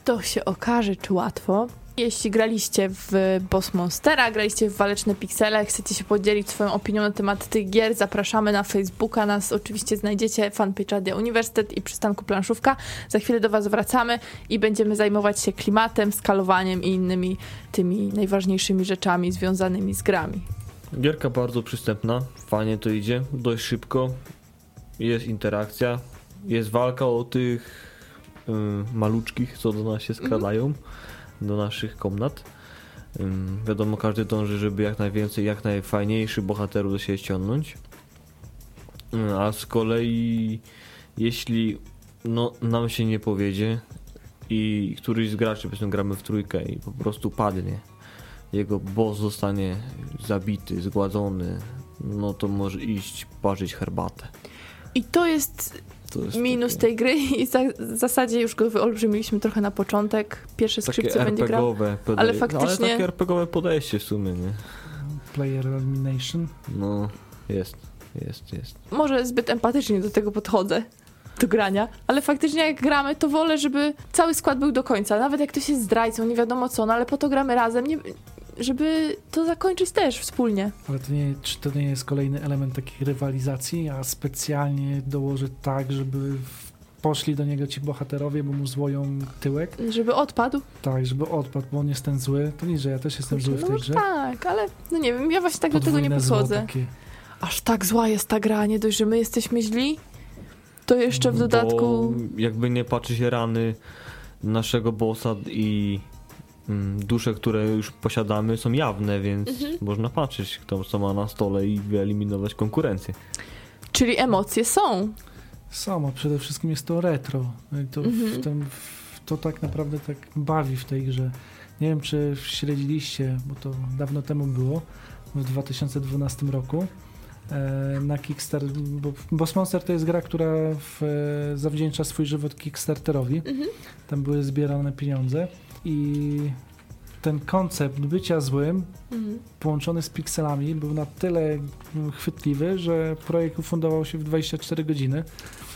To się okaże, czy łatwo. Jeśli graliście w Boss Monstera, graliście w Waleczne Piksele, chcecie się podzielić swoją opinią na temat tych gier, zapraszamy na Facebooka, nas oczywiście znajdziecie, fanpage Radia Uniwersytet i przystanku Planszówka. Za chwilę do was wracamy i będziemy zajmować się klimatem, skalowaniem i innymi tymi najważniejszymi rzeczami związanymi z grami. Gierka bardzo przystępna, fajnie to idzie, dość szybko, jest interakcja, jest walka o tych y, maluczkich, co do nas się skradają, do naszych komnat. Ym, wiadomo, każdy dąży, żeby jak najwięcej, jak najfajniejszych bohaterów do siebie ściągnąć. A z kolei, jeśli no, nam się nie powiedzie i któryś z graczy, powiedzmy gramy w trójkę i po prostu padnie, jego boss zostanie zabity, zgładzony, no to może iść parzyć herbatę. I to jest To jest minus takie, tej gry i za, w zasadzie już go wyolbrzymiliśmy trochę na początek. Pierwsze takie skrzypce będzie grał. RPGowe podej- ale No, faktycznie- ale takie RPGowe podejście w sumie, nie? Player Elimination. No, jest, jest, jest. Może zbyt empatycznie do tego podchodzę. Do grania, ale faktycznie jak gramy, to wolę, żeby cały skład był do końca. Nawet jak ktoś jest zdrajcą, nie wiadomo co, no ale po to gramy razem, nie, żeby to zakończyć też wspólnie. Ale to nie, czy to nie jest kolejny element takiej rywalizacji, a specjalnie dołoży tak, żeby poszli do niego ci bohaterowie, bo mu złoją tyłek? Żeby odpadł. Tak, żeby odpadł, bo on jest ten zły. To nie, że ja też jestem zły w no tej może grze. tak, ale no nie wiem, ja właśnie tak do tego nie Podwójne podchodzę. Aż tak zła jest ta gra, nie dość, że my jesteśmy źli, to jeszcze w dodatku... Bo jakby nie patrzy się rany naszego bossa i dusze, które już posiadamy są jawne, więc Mhm. można patrzeć kto co ma na stole i wyeliminować konkurencję. Czyli emocje są. Samo, przede wszystkim jest to retro. No i to, Mhm. w tym, w, to tak naprawdę tak bawi w tej grze. Nie wiem, czy śledziliście, bo to dawno temu było, w 2012 roku. e, Na Kickstarter, bo Boss Monster to jest gra, która w, zawdzięcza swój żywot Kickstarterowi. Mhm. Tam były zbierane pieniądze i ten koncept bycia złym Mhm. połączony z pikselami był na tyle mm, chwytliwy, że projekt ufundował się w 24 godziny.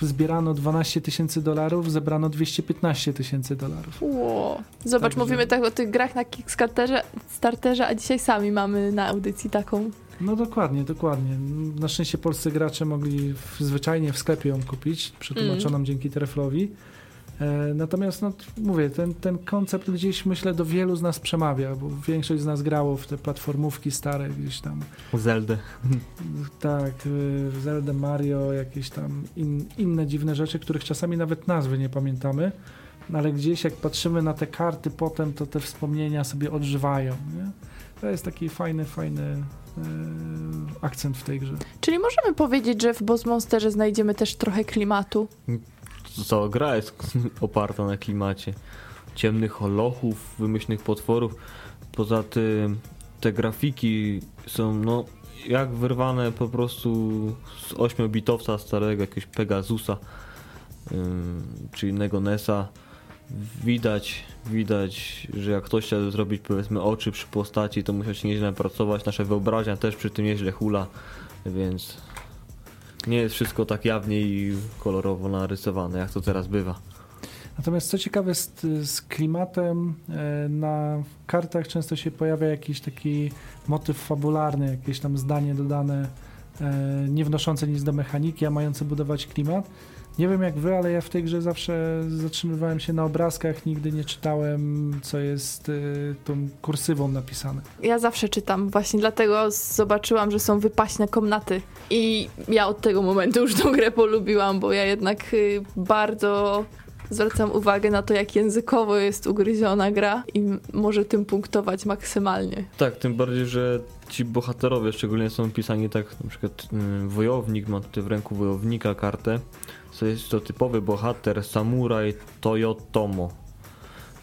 Zbierano 12 tysięcy dolarów, zebrano 215 tysięcy dolarów. Ło. Zobacz, Także- mówimy tak o tych grach na Kickstarterze, starterze, a dzisiaj sami mamy na audycji taką. No dokładnie, dokładnie. Na szczęście polscy gracze mogli w, zwyczajnie w sklepie ją kupić, przetłumaczoną dzięki Treflowi. E, natomiast, no mówię, ten, ten koncept gdzieś myślę do wielu z nas przemawia, bo większość z nas grało w te platformówki stare gdzieś tam Zeldę. Tak, y, Zelda, Mario, jakieś tam in, inne dziwne rzeczy, których czasami nawet nazwy nie pamiętamy, no ale gdzieś jak patrzymy na te karty potem, to te wspomnienia sobie odżywają. Nie? To jest taki fajny, fajny e, akcent w tej grze. Czyli możemy powiedzieć, że w Boss Monsterze znajdziemy też trochę klimatu. Cała gra jest *laughs* oparta na klimacie. Ciemnych holochów, wymyślnych potworów. Poza tym te grafiki są no jak wyrwane po prostu z 8-bitowca starego jakiegoś Pegasusa czy innego NESa. Widać, widać, że jak ktoś chciał zrobić powiedzmy oczy przy postaci, to musiał się nieźle pracować. Nasza wyobraźnia też przy tym nieźle hula, więc nie jest wszystko tak jawnie i kolorowo narysowane, jak to teraz bywa. Natomiast co ciekawe z, z klimatem, e, na kartach często się pojawia jakiś taki motyw fabularny, jakieś tam zdanie dodane, e, nie wnoszące nic do mechaniki, a mające budować klimat. Nie wiem jak wy, ale ja w tej grze zawsze zatrzymywałem się na obrazkach, nigdy nie czytałem, co jest e, tą kursywą napisane. Ja zawsze czytam, właśnie dlatego zobaczyłam, że są wypaśne komnaty. I ja od tego momentu już tą grę polubiłam, bo ja jednak y, bardzo zwracam uwagę na to, jak językowo jest ugryziona gra i może tym punktować maksymalnie. Tak, tym bardziej, że ci bohaterowie szczególnie są pisani tak, na przykład mm, wojownik ma tutaj w ręku wojownika kartę, to jest to typowy bohater, samuraj Toyotomo.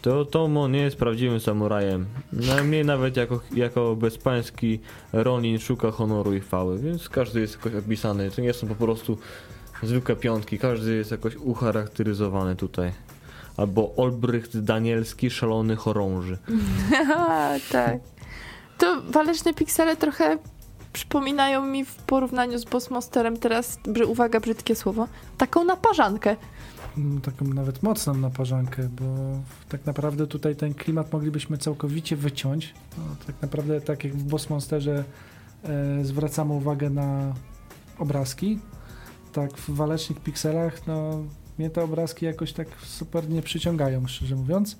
Toyotomo nie jest prawdziwym samurajem, najmniej nawet jako, jako bezpański Ronin szuka honoru i chwały, więc każdy jest jakoś opisany, to nie są po prostu zwykłe piątki, każdy jest jakoś ucharakteryzowany tutaj. Albo Olbrycht Danielski, szalony chorąży. *laughs* tak. To waleczne piksele trochę przypominają mi w porównaniu z Boss Monsterem teraz, uwaga, brzydkie słowo, taką naparzankę. Mm, taką nawet mocną naparzankę, bo tak naprawdę tutaj ten klimat moglibyśmy całkowicie wyciąć. No, tak naprawdę tak jak w Boss Monsterze e, zwracamy uwagę na obrazki, tak w walecznych pikselach, no mnie te obrazki jakoś tak super nie przyciągają, szczerze mówiąc.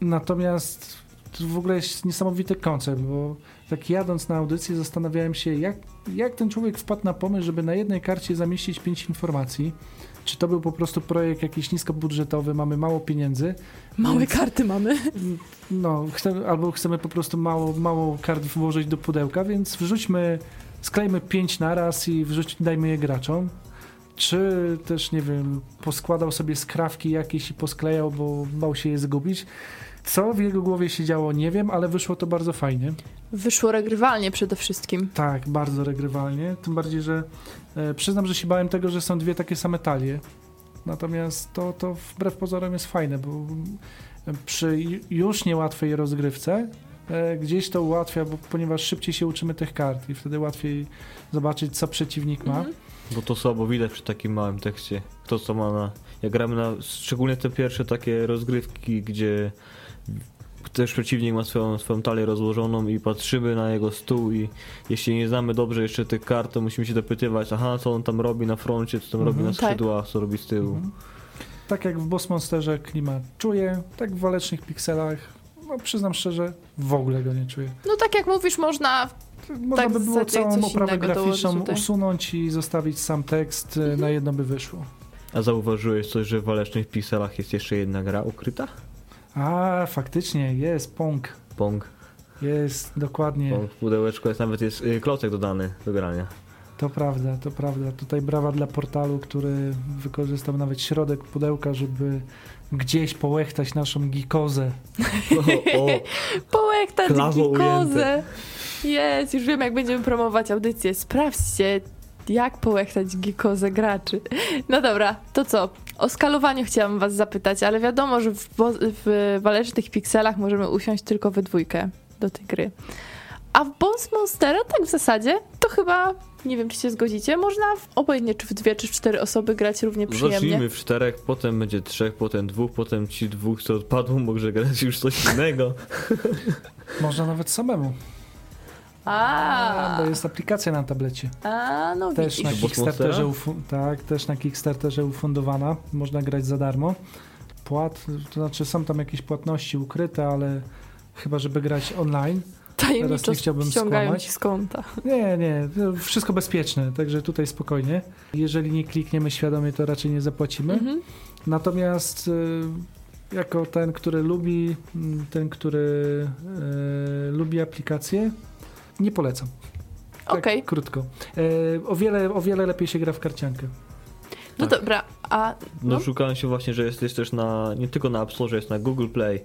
Natomiast to w ogóle jest niesamowity koncept, bo tak jadąc na audycję zastanawiałem się, jak, jak ten człowiek wpadł na pomysł, żeby na jednej karcie zamieścić pięć informacji. Czy to był po prostu projekt jakiś niskobudżetowy, mamy mało pieniędzy, Małe Więc- karty mamy. no, chcemy, albo chcemy po prostu mało, mało kart włożyć do pudełka, więc wrzućmy, sklejmy pięć naraz i wrzuć, dajmy je graczom. Czy też, nie wiem, poskładał sobie skrawki jakieś i posklejał, bo bał się je zgubić. Co w jego głowie się działo, nie wiem, ale wyszło to bardzo fajnie. Wyszło regrywalnie przede wszystkim. Tak, bardzo regrywalnie. Tym bardziej, że e, przyznam, że się bałem tego, że są dwie takie same talie. Natomiast to, to wbrew pozorom jest fajne, bo e, przy ju- już niełatwej rozgrywce e, gdzieś to ułatwia, bo, ponieważ szybciej się uczymy tych kart i wtedy łatwiej zobaczyć, co przeciwnik ma. Mhm. Bo to słabo widać przy takim małym tekście. To co ma na... Jak gramy na... Szczególnie te pierwsze takie rozgrywki, gdzie też przeciwnik ma swoją, swoją talię rozłożoną i patrzymy na jego stół i jeśli nie znamy dobrze jeszcze tych kart, to musimy się dopytywać, aha, co on tam robi na froncie, co tam Mhm. robi na Tak. skrzydłach, co robi z tyłu. Mhm. Tak jak w Boss Monsterze klimat czuję, tak w walecznych pikselach, no przyznam szczerze, w ogóle go nie czuję. No tak jak mówisz, można Można Tak, by było całą oprawę graficzną usunąć i zostawić sam tekst, Mhm. e, na jedno by wyszło. A zauważyłeś coś, że w walecznych pikselach jest jeszcze jedna gra ukryta? A, faktycznie, jest Pong. Pong. Jest, dokładnie. Pong w pudełeczku jest nawet jest y, klocek dodany do grania. To prawda, to prawda. Tutaj brawa dla portalu, który wykorzystał nawet środek pudełka, żeby gdzieś połechtać naszą gikozę. *laughs* O, o, Klawo gikozę. Jest, już wiem jak będziemy promować audycję. Sprawdźcie, jak połechtać gikozę graczy. No dobra, to co? O skalowanie chciałam was zapytać, ale wiadomo, że w, w walecznych pikselach możemy usiąść tylko we dwójkę do tej gry. A w Boss Monstera tak w zasadzie to chyba, nie wiem czy się zgodzicie, można w, obojętnie czy w dwie czy w cztery osoby grać równie przyjemnie. Zacznijmy w czterech, potem będzie trzech, potem dwóch, potem ci dwóch, co odpadło, może grać już coś innego. Można nawet samemu, A, bo jest aplikacja na tablecie. a no Też na Kickstarterze, tak, też na Kickstarterze ufundowana. Można grać za darmo. Płat, to znaczy są tam jakieś płatności ukryte, ale chyba żeby grać online. Tajemniczo Teraz nie chciałbym ściągają skłamać. ci z konta. Nie, nie, wszystko bezpieczne, także tutaj spokojnie. Jeżeli nie klikniemy świadomie, to raczej nie zapłacimy. Mhm. Natomiast y, jako ten, który lubi, mm, ten, który y, lubi aplikację, nie polecam. Tak Okej, krótko. Y, o, wiele, o wiele lepiej się gra w karciankę. no Tak. dobra, a No, no, szukałem się właśnie, że jest, jest też na, nie tylko na App Store, jest na Google Play,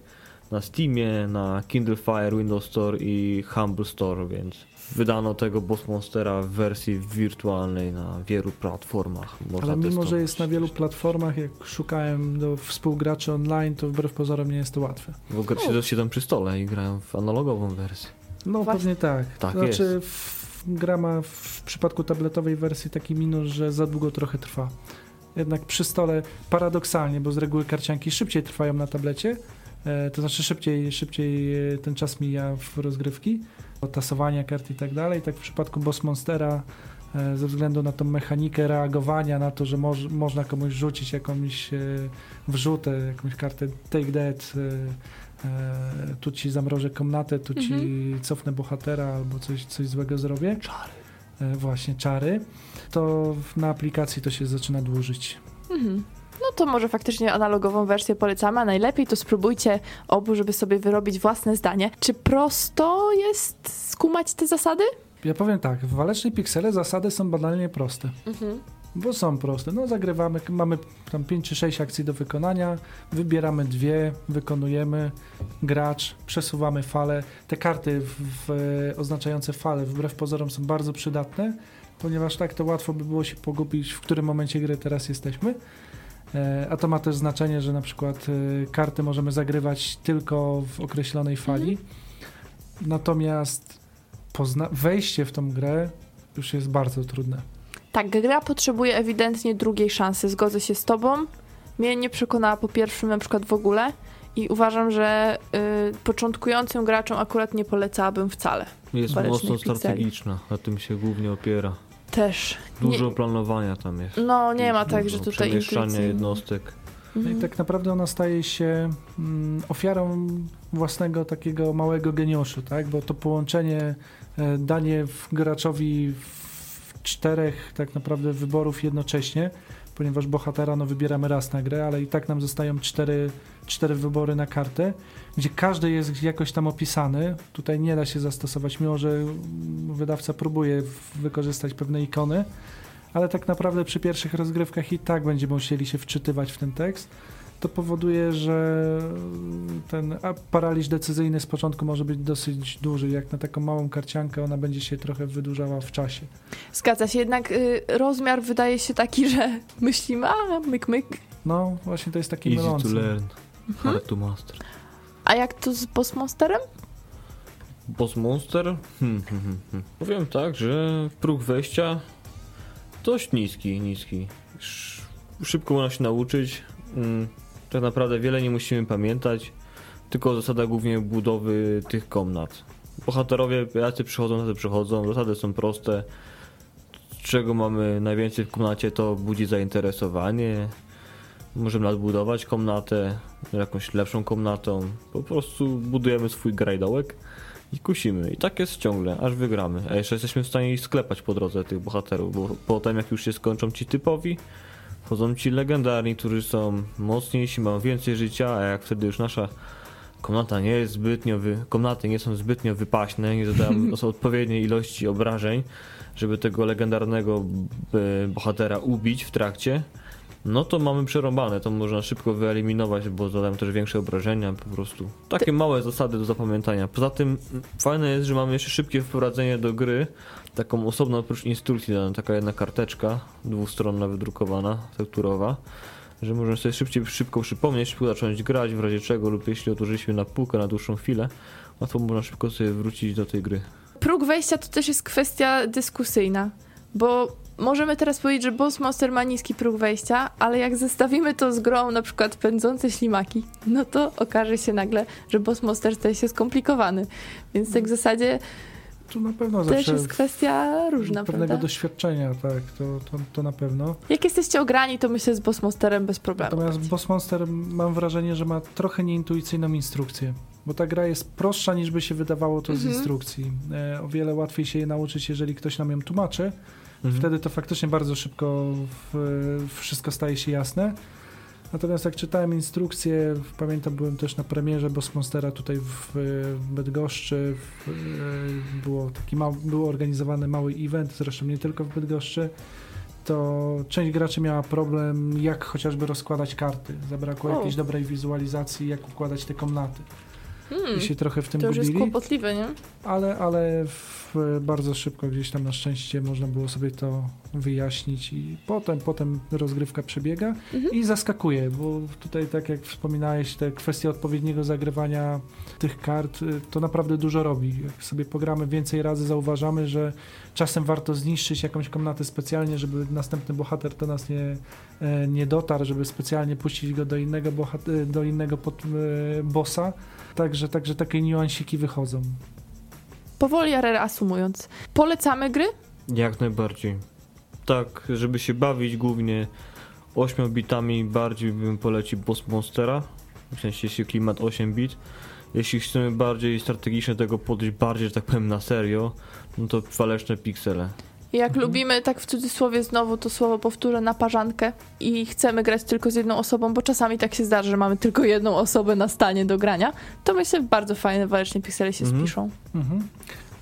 na Steamie, na Kindle Fire, Windows Store i Humble Store, więc wydano tego Boss Monstera w wersji wirtualnej na wielu platformach. Można Ale mimo, że jest na wielu platformach, jak szukałem do współgraczy online, to wbrew pozorom nie jest to łatwe. Bo gra- siedzą, siedzą przy stole i grają w analogową wersję. No Właśnie. pewnie tak. Tak to znaczy w, gra ma w przypadku tabletowej wersji taki minus, że za długo trochę trwa. Jednak przy stole paradoksalnie, bo z reguły karcianki szybciej trwają na tablecie, e, to znaczy szybciej, szybciej e, ten czas mija w rozgrywki, tasowania kart i tak dalej. Tak w przypadku Boss Monstera e, ze względu na tą mechanikę reagowania na to, że moż, można komuś rzucić jakąś e, wrzutę, jakąś kartę take that, e, tu ci zamrożę komnatę, tu ci cofnę bohatera albo coś, coś złego zrobię. Czary. E, właśnie, czary. To na aplikacji to się zaczyna dłużyć. mhm. no to może faktycznie analogową wersję polecamy, a najlepiej to spróbujcie obu, żeby sobie wyrobić własne zdanie. Czy prosto jest skumać te zasady? Ja powiem tak, w walecznej piksele zasady są banalnie proste. Mhm. Bo są proste. No zagrywamy, mamy tam 5 czy 6 akcji do wykonania, wybieramy dwie, wykonujemy, gracz, przesuwamy fale. Te karty w, w, oznaczające fale wbrew pozorom są bardzo przydatne, ponieważ tak to łatwo by było się pogubić, w którym momencie gry teraz jesteśmy. E, A to ma też znaczenie, że na przykład e, karty możemy zagrywać tylko w określonej fali. Natomiast wejście w tą grę już jest bardzo trudne. Tak, gra potrzebuje ewidentnie drugiej szansy, zgodzę się z tobą. Mnie nie przekonała po pierwszym na przykład w ogóle i uważam, że y, początkującym graczom akurat nie polecałabym wcale. Jest mocno strategiczna, na tym się głównie opiera. Też. Dużo Nie, planowania tam jest. no nie ma Dużo tak, że tutaj intuicyjnie. jednostek. No Mhm. I tak naprawdę ona staje się mm, ofiarą własnego takiego małego geniuszu, tak? Bo to połączenie, e, danie w graczowi w czterech tak naprawdę wyborów jednocześnie, ponieważ bohatera no, wybieramy raz na grę, ale i tak nam zostają cztery, cztery wybory na kartę, gdzie każdy jest jakoś tam opisany. Tutaj nie da się zastosować, mimo że wydawca próbuje wykorzystać pewne ikony, ale tak naprawdę przy pierwszych rozgrywkach i tak będziemy musieli się wczytywać w ten tekst. To powoduje, że ten paraliż decyzyjny z początku może być dosyć duży. Jak na taką małą karciankę, ona będzie się trochę wydłużała w czasie. Zgadza się, jednak y, rozmiar wydaje się taki, że *laughs* myślimy, a myk, myk. No, właśnie to jest taki Easy to mylący. learn, hard to master. A jak to z Boss Monsterem? Boss Monster? Hmm, hmm, hmm, hmm. Powiem tak, że próg wejścia dość niski, niski. Sz- Szybko można się nauczyć. Mm, Tak naprawdę wiele nie musimy pamiętać, tylko zasada głównie budowy tych komnat. Bohaterowie jacy przychodzą, tacy przychodzą, zasady są proste. Czego mamy najwięcej w komnacie, to budzi zainteresowanie. Możemy nadbudować komnatę jakąś lepszą komnatą. Po prostu budujemy swój grajdołek i kusimy. I tak jest ciągle, aż wygramy. A jeszcze jesteśmy w stanie sklepać po drodze tych bohaterów, bo potem jak już się skończą ci typowi, wchodzą ci legendarni, którzy są mocniejsi, mają więcej życia, a jak wtedy już nasza komnata nie jest zbytnio, wy... komnaty nie są zbytnio wypaśne, nie zadają *laughs* odpowiedniej ilości obrażeń, żeby tego legendarnego e, bohatera ubić w trakcie, no to mamy przerąbane, to można szybko wyeliminować, bo zadają też większe obrażenia, po prostu. Takie małe zasady do zapamiętania. Poza tym fajne jest, że mamy jeszcze szybkie wprowadzenie do gry, taką osobną oprócz instrukcji, dana taka jedna karteczka, dwustronna wydrukowana, tekturowa, że możemy sobie szybciej, szybko przypomnieć, szybko zacząć grać, w razie czego, lub jeśli odłożyliśmy na półkę na dłuższą chwilę, łatwo można szybko sobie wrócić do tej gry. Próg wejścia to też jest kwestia dyskusyjna, bo możemy teraz powiedzieć, że Boss Monster ma niski próg wejścia, ale jak zestawimy to z grą na przykład Pędzące Ślimaki, no to okaże się nagle, że Boss Monster staje się skomplikowany. Więc tak w zasadzie Tu na pewno też zawsze jest kwestia różna, pewnego prawda? doświadczenia, tak, to, to, to na pewno. Jak jesteście ograni, to myślę z Boss Monsterem bez problemu. Natomiast Boss Monster mam wrażenie, że ma trochę nieintuicyjną instrukcję, bo ta gra jest prostsza niż by się wydawało to z Mhm. instrukcji. E, o wiele łatwiej się jej nauczyć, jeżeli ktoś nam ją tłumaczy. Mhm. Wtedy to faktycznie bardzo szybko w, wszystko staje się jasne. Natomiast jak czytałem instrukcję, pamiętam, byłem też na premierze Boss Monstera tutaj w Bydgoszczy. W, e, było taki mał, był organizowany mały event, zresztą nie tylko w Bydgoszczy. To część graczy miała problem, jak chociażby rozkładać karty. Zabrakło O. jakiejś dobrej wizualizacji, jak układać te komnaty. Hmm, I się trochę w tym to już jest gubili kłopotliwe, nie? ale, ale w, bardzo szybko gdzieś tam na szczęście można było sobie to wyjaśnić i potem, potem rozgrywka przebiega Mhm. i zaskakuje, bo tutaj tak jak wspominałeś, te kwestie odpowiedniego zagrywania tych kart, y, to naprawdę dużo robi. Jak sobie pogramy więcej razy, zauważamy, że czasem warto zniszczyć jakąś komnatę specjalnie, żeby następny bohater do nas nie, e, nie dotarł, żeby specjalnie puścić go do innego, bohat- do innego pod, e, bossa. Także, także takie niuansiki wychodzą. Powoli, ale reasumując. Polecamy gry? Jak najbardziej. Tak, żeby się bawić głównie 8 bitami, bardziej bym polecił Boss Monstera. W sensie jeśli klimat 8 bit. Jeśli chcemy bardziej strategicznie tego podejść, bardziej, że tak powiem, na serio, no to waleczne piksele. Jak Mhm. lubimy, tak w cudzysłowie znowu to słowo powtórzę, na parzankę i chcemy grać tylko z jedną osobą, bo czasami tak się zdarza, że mamy tylko jedną osobę na stanie do grania, to myślę, bardzo fajne waleczne piksele się Mhm. spiszą. Mhm.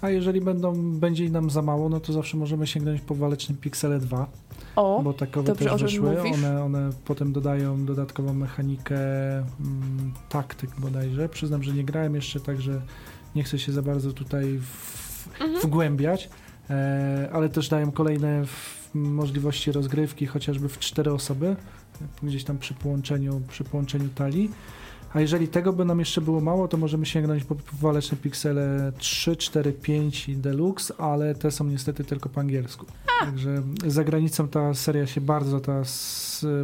A jeżeli będą, będzie nam za mało, no to zawsze możemy sięgnąć po walecznym Pixele 2, O, bo takowe dobrze, też wyszły. One, one potem dodają dodatkową mechanikę mm, taktyk bodajże. Przyznam, że nie grałem jeszcze, także nie chcę się za bardzo tutaj w, mhm. wgłębiać, e, ale też dają kolejne w, możliwości rozgrywki, chociażby w cztery osoby, gdzieś tam przy połączeniu, przy połączeniu talii. A jeżeli tego by nam jeszcze było mało, to możemy sięgnąć po waleczne piksele 3, 4, 5 i Deluxe, ale te są niestety tylko po angielsku. Także za granicą ta seria się bardzo, ta,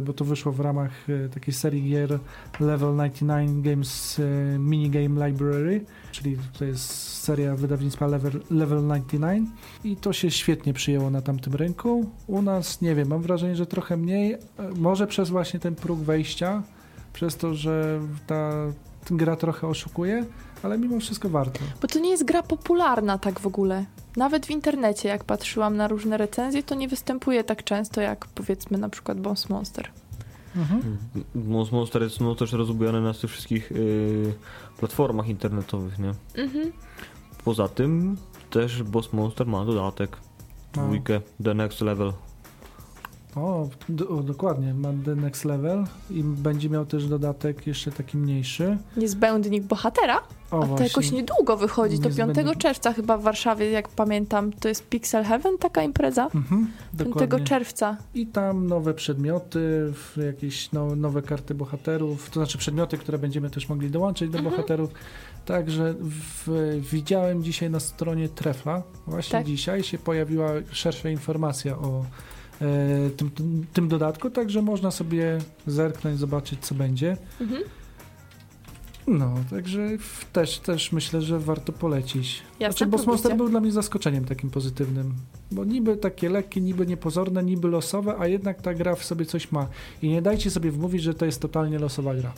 bo to wyszło w ramach e, takiej serii gier Level 99 Games e, Minigame Library, czyli to jest seria wydawnictwa Level, Level 99 i to się świetnie przyjęło na tamtym rynku. U nas, nie wiem, mam wrażenie, że trochę mniej, e, może przez właśnie ten próg wejścia, przez to, że ta gra trochę oszukuje, ale mimo wszystko warto. Bo to nie jest gra popularna tak w ogóle. Nawet w internecie, jak patrzyłam na różne recenzje, to nie występuje tak często jak powiedzmy na przykład Boss Monster. Mhm. Mons Monster jest no, też rozbujany na tych wszystkich y, platformach internetowych, nie? Mhm. Poza tym też Boss Monster ma dodatek. No. Dwójkę, The Next Level. O, d- o, dokładnie, ma The Next Level i będzie miał też dodatek jeszcze taki mniejszy. Niezbędnik bohatera, O, a to jakoś niedługo wychodzi. To 5 Niezbędnik. czerwca chyba w Warszawie, jak pamiętam. To jest Pixel Heaven, taka impreza. Mhm, 5 dokładnie. czerwca. I tam nowe przedmioty, jakieś no, nowe karty bohaterów, to znaczy przedmioty, które będziemy też mogli dołączyć do Mhm. bohaterów. Także w, widziałem dzisiaj na stronie Trefla, właśnie Tak. dzisiaj się pojawiła szersza informacja o tym, tym, tym dodatku, także można sobie zerknąć, zobaczyć co będzie. Mhm. No, także też, też myślę, że warto polecić. Jasne, znaczy, Boss. Monster był dla mnie zaskoczeniem takim pozytywnym. Bo niby takie lekkie, niby niepozorne, niby losowe, a jednak ta gra w sobie coś ma. I nie dajcie sobie wmówić, że to jest totalnie losowa gra.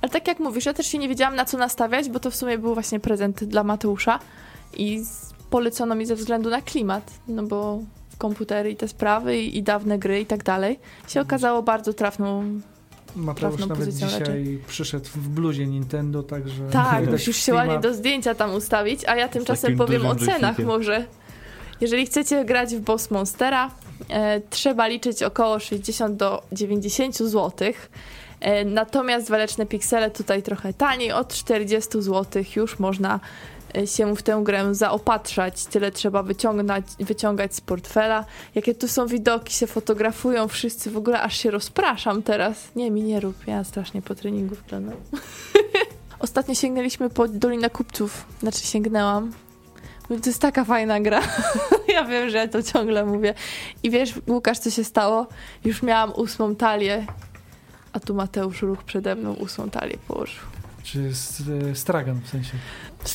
Ale tak jak mówisz, ja też się nie wiedziałam na co nastawiać, bo to w sumie był właśnie prezent dla Mateusza i polecono mi ze względu na klimat, no bo komputery i te sprawy i, i dawne gry i tak dalej się okazało bardzo trafną. Mateusz nawet pozycją dzisiaj przyszedł w bluzie Nintendo, także... Tak, musisz się ładnie do zdjęcia tam ustawić, a ja tymczasem powiem o cenach może. Jeżeli chcecie grać w Boss Monstera, e, trzeba liczyć około 60 do 90 zł. E, natomiast waleczne piksele tutaj trochę taniej, od 40 zł już można się w tę grę zaopatrzać. Tyle trzeba wyciągnąć, wyciągać z portfela. Jakie tu są widoki, się fotografują wszyscy, w ogóle aż się rozpraszam teraz. Nie, mi nie rób, ja strasznie po treningu wyglądam. *laughs* Ostatnio sięgnęliśmy po Dolinę Kupców, znaczy sięgnęłam. To jest taka fajna gra. *laughs* ja wiem, że ja to ciągle mówię. I wiesz, Łukasz, co się stało? Już miałam ósmą talię, a tu Mateusz Ruch przede mną ósmą talię położył. Czy e, stragan w sensie.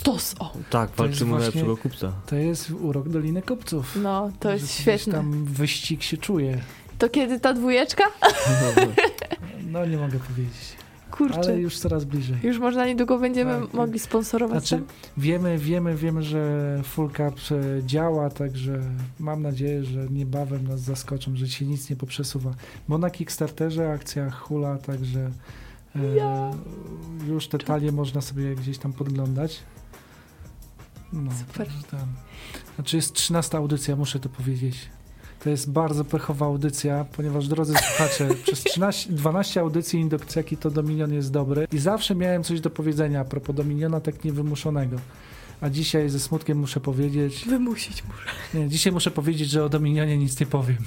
Stos, o! Tak, walczymy o właśnie- lepszego kupca. To jest urok Doliny Kopców. No, to jest gdzieś świetne. tam wyścig się czuje. To kiedy ta dwójeczka? *laughs* No nie mogę powiedzieć. Kurczę. Ale już coraz bliżej. Już można niedługo będziemy Tak. mogli sponsorować. Znaczy, wiemy, wiemy, wiemy, że Full Cup e, działa, także mam nadzieję, że niebawem nas zaskoczą, że się nic nie poprzesuwa. Bo na Kickstarterze akcja hula, także e, Ja. już te talie można sobie gdzieś tam podglądać. No, Super. tam. Znaczy jest 13 audycja, muszę to powiedzieć. To jest bardzo pechowa audycja, ponieważ drodzy słuchacze, *laughs* przez 13, 12 audycji Indokceki to Dominion jest dobry i zawsze miałem coś do powiedzenia a propos Dominiona tak niewymuszonego. A dzisiaj ze smutkiem muszę powiedzieć, Wymusić muszę. nie, dzisiaj muszę powiedzieć, że o Dominionie nic nie powiem.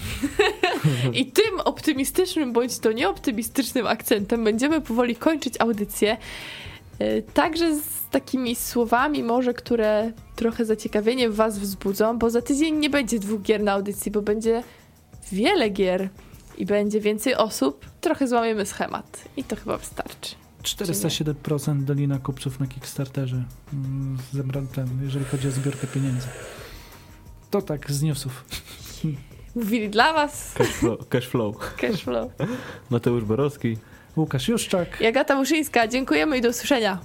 *laughs* I tym optymistycznym bądź to nieoptymistycznym akcentem będziemy powoli kończyć audycję. E, Także z takimi słowami może, które trochę zaciekawienie w was wzbudzą, bo za tydzień nie będzie dwóch gier na audycji, bo będzie wiele gier i będzie więcej osób. Trochę złamiemy schemat i to chyba wystarczy. 407% Dolina Kupców na Kickstarterze mm, zebrany ten, jeżeli chodzi o zbiorkę pieniędzy. To tak z newsów. Mówili dla was Cashflow. Cashflow. Cashflow. Mateusz Borowski. Łukasz Juszczak. Jagata Muszyńska, dziękujemy i do usłyszenia.